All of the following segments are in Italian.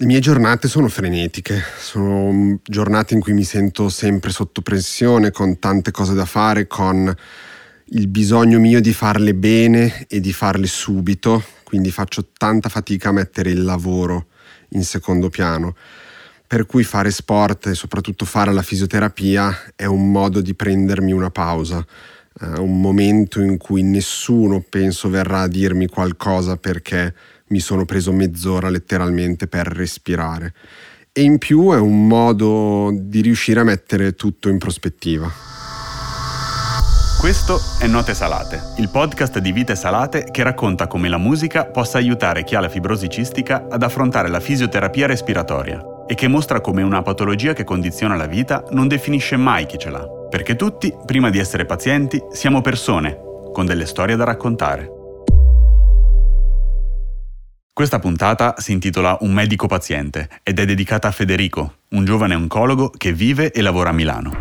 Le mie giornate sono frenetiche, sono giornate in cui mi sento sempre sotto pressione, con tante cose da fare, con il bisogno mio di farle bene e di farle subito, quindi faccio tanta fatica a mettere il lavoro in secondo piano. Per cui fare sport e soprattutto fare la fisioterapia è un modo di prendermi una pausa, eh, un momento in cui nessuno penso verrà a dirmi qualcosa perché mi sono preso mezz'ora letteralmente per respirare. E in più è un modo di riuscire a mettere tutto in prospettiva. Questo è Note Salate, il podcast di Vite Salate che racconta come la musica possa aiutare chi ha la fibrosi cistica ad affrontare la fisioterapia respiratoria e che mostra come una patologia che condiziona la vita non definisce mai chi ce l'ha. Perché tutti, prima di essere pazienti, siamo persone, con delle storie da raccontare. Questa puntata si intitola Un medico paziente ed è dedicata a Federico, un giovane oncologo che vive e lavora a Milano.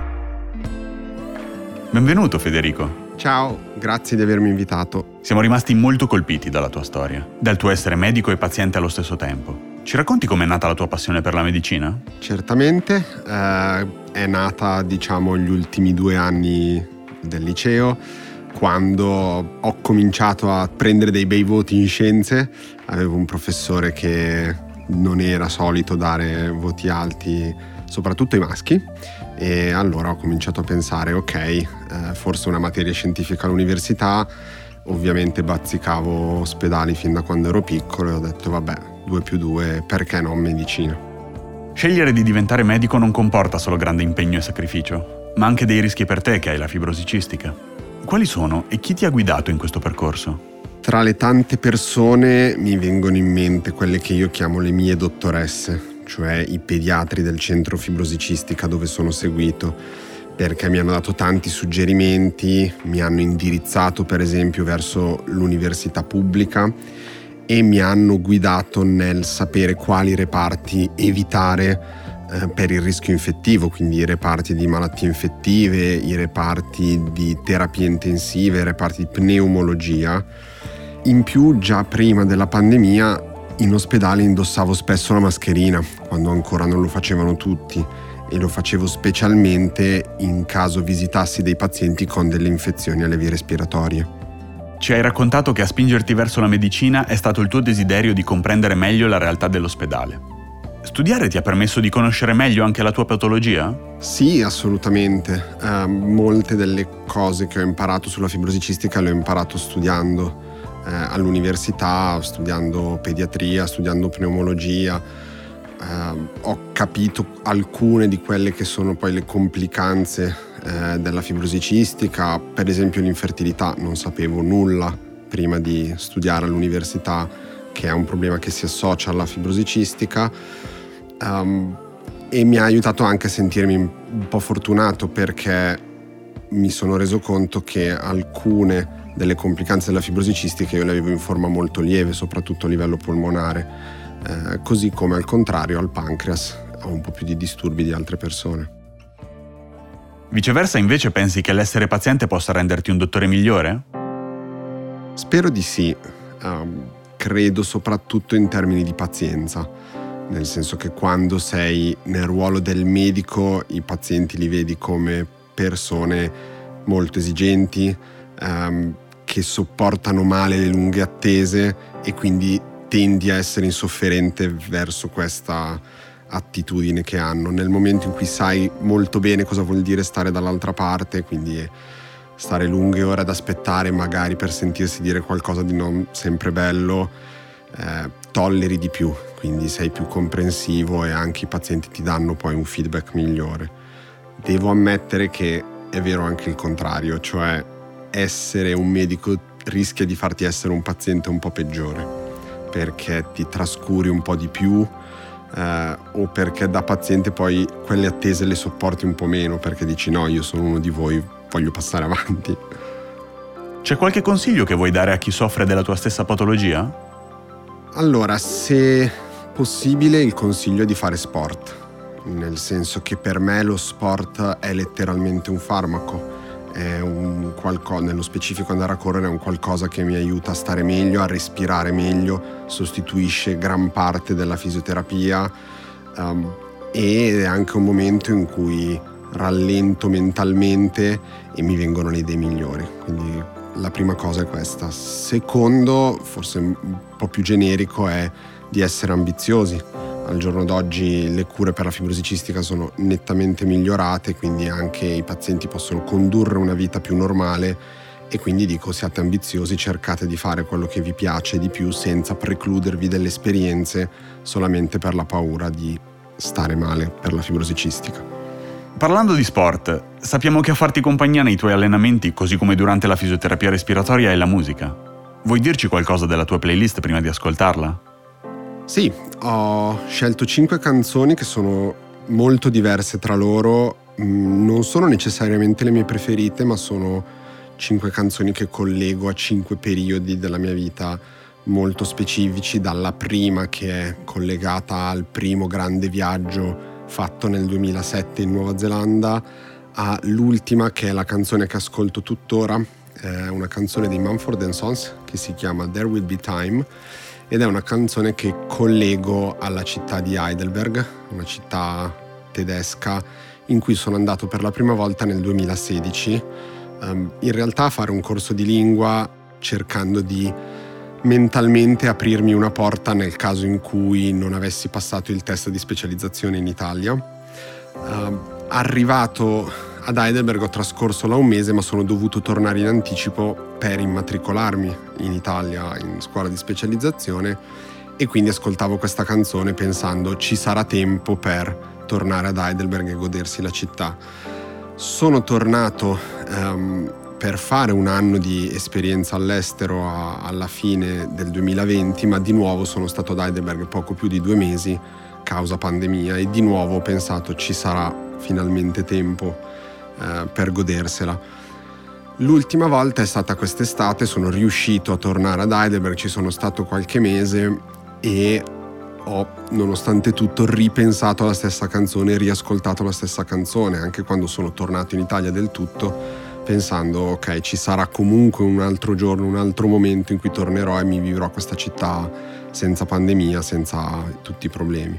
Benvenuto Federico. Ciao, grazie di avermi invitato. Siamo rimasti molto colpiti dalla tua storia, dal tuo essere medico e paziente allo stesso tempo. Ci racconti com'è nata la tua passione per la medicina? Certamente, eh, è nata diciamo gli ultimi due anni del liceo quando ho cominciato a prendere dei bei voti in scienze, avevo un professore che non era solito dare voti alti, soprattutto ai maschi, e allora ho cominciato a pensare, ok, eh, forse una materia scientifica all'università, ovviamente bazzicavo ospedali fin da quando ero piccolo e ho detto, vabbè, 2 più 2, perché non medicina? Scegliere di diventare medico non comporta solo grande impegno e sacrificio, ma anche dei rischi per te che hai la fibrosi cistica. Quali sono e chi ti ha guidato in questo percorso? Tra le tante persone mi vengono in mente quelle che io chiamo le mie dottoresse, cioè i pediatri del centro fibrosicistica dove sono seguito, perché mi hanno dato tanti suggerimenti, mi hanno indirizzato per esempio verso l'università pubblica e mi hanno guidato nel sapere quali reparti evitare per il rischio infettivo, quindi i reparti di malattie infettive, i reparti di terapie intensive, i reparti di pneumologia. In più, già prima della pandemia, in ospedale indossavo spesso la mascherina, quando ancora non lo facevano tutti, e lo facevo specialmente in caso visitassi dei pazienti con delle infezioni alle vie respiratorie. Ci hai raccontato che a spingerti verso la medicina è stato il tuo desiderio di comprendere meglio la realtà dell'ospedale. Studiare ti ha permesso di conoscere meglio anche la tua patologia? Sì, assolutamente. Uh, molte delle cose che ho imparato sulla fibrosi cistica le ho imparato studiando uh, all'università, studiando pediatria, studiando pneumologia. Uh, ho capito alcune di quelle che sono poi le complicanze eh, della fibrosi cistica, per esempio l'infertilità, non sapevo nulla prima di studiare all'università che è un problema che si associa alla fibrosi cistica Um, e mi ha aiutato anche a sentirmi un po' fortunato perché mi sono reso conto che alcune delle complicanze della fibrosi cistica io le avevo in forma molto lieve, soprattutto a livello polmonare, eh, così come al contrario al pancreas ho un po' più di disturbi di altre persone. Viceversa invece pensi che l'essere paziente possa renderti un dottore migliore? Spero di sì, um, credo soprattutto in termini di pazienza nel senso che quando sei nel ruolo del medico i pazienti li vedi come persone molto esigenti, um, che sopportano male le lunghe attese e quindi tendi a essere insofferente verso questa attitudine che hanno. Nel momento in cui sai molto bene cosa vuol dire stare dall'altra parte, quindi stare lunghe ore ad aspettare magari per sentirsi dire qualcosa di non sempre bello, eh, tolleri di più, quindi sei più comprensivo e anche i pazienti ti danno poi un feedback migliore. Devo ammettere che è vero anche il contrario, cioè essere un medico rischia di farti essere un paziente un po' peggiore, perché ti trascuri un po' di più eh, o perché da paziente poi quelle attese le sopporti un po' meno, perché dici no, io sono uno di voi, voglio passare avanti. C'è qualche consiglio che vuoi dare a chi soffre della tua stessa patologia? Allora, se possibile il consiglio è di fare sport, nel senso che per me lo sport è letteralmente un farmaco, è un qualcosa, nello specifico andare a correre è un qualcosa che mi aiuta a stare meglio, a respirare meglio, sostituisce gran parte della fisioterapia um, ed è anche un momento in cui rallento mentalmente e mi vengono le idee migliori. Quindi la prima cosa è questa. Secondo, forse un po' più generico, è di essere ambiziosi. Al giorno d'oggi le cure per la fibrosi cistica sono nettamente migliorate, quindi anche i pazienti possono condurre una vita più normale e quindi dico siate ambiziosi, cercate di fare quello che vi piace di più senza precludervi delle esperienze solamente per la paura di stare male per la fibrosi cistica. Parlando di sport, sappiamo che a farti compagnia nei tuoi allenamenti, così come durante la fisioterapia respiratoria, è la musica. Vuoi dirci qualcosa della tua playlist prima di ascoltarla? Sì, ho scelto cinque canzoni che sono molto diverse tra loro, mm, non sono necessariamente le mie preferite, ma sono cinque canzoni che collego a cinque periodi della mia vita molto specifici, dalla prima che è collegata al primo grande viaggio fatto nel 2007 in Nuova Zelanda, all'ultima che è la canzone che ascolto tuttora, è una canzone dei Mumford Sons che si chiama There Will Be Time ed è una canzone che collego alla città di Heidelberg, una città tedesca in cui sono andato per la prima volta nel 2016, um, in realtà a fare un corso di lingua cercando di mentalmente aprirmi una porta nel caso in cui non avessi passato il test di specializzazione in Italia. Uh, arrivato ad Heidelberg ho trascorso là un mese ma sono dovuto tornare in anticipo per immatricolarmi in Italia in scuola di specializzazione e quindi ascoltavo questa canzone pensando ci sarà tempo per tornare ad Heidelberg e godersi la città. Sono tornato um, per fare un anno di esperienza all'estero a, alla fine del 2020, ma di nuovo sono stato ad Heidelberg poco più di due mesi causa pandemia e di nuovo ho pensato ci sarà finalmente tempo eh, per godersela. L'ultima volta è stata quest'estate, sono riuscito a tornare ad Heidelberg, ci sono stato qualche mese e ho, nonostante tutto, ripensato alla stessa canzone, riascoltato la stessa canzone, anche quando sono tornato in Italia del tutto pensando ok ci sarà comunque un altro giorno, un altro momento in cui tornerò e mi vivrò questa città senza pandemia, senza tutti i problemi.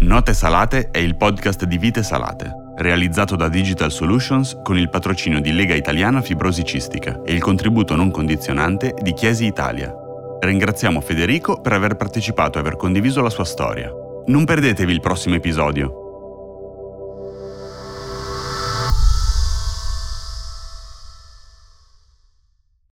Note Salate è il podcast di Vite Salate, realizzato da Digital Solutions con il patrocinio di Lega Italiana Fibrosi Cistica e il contributo non condizionante di Chiesi Italia. Ringraziamo Federico per aver partecipato e aver condiviso la sua storia. Non perdetevi il prossimo episodio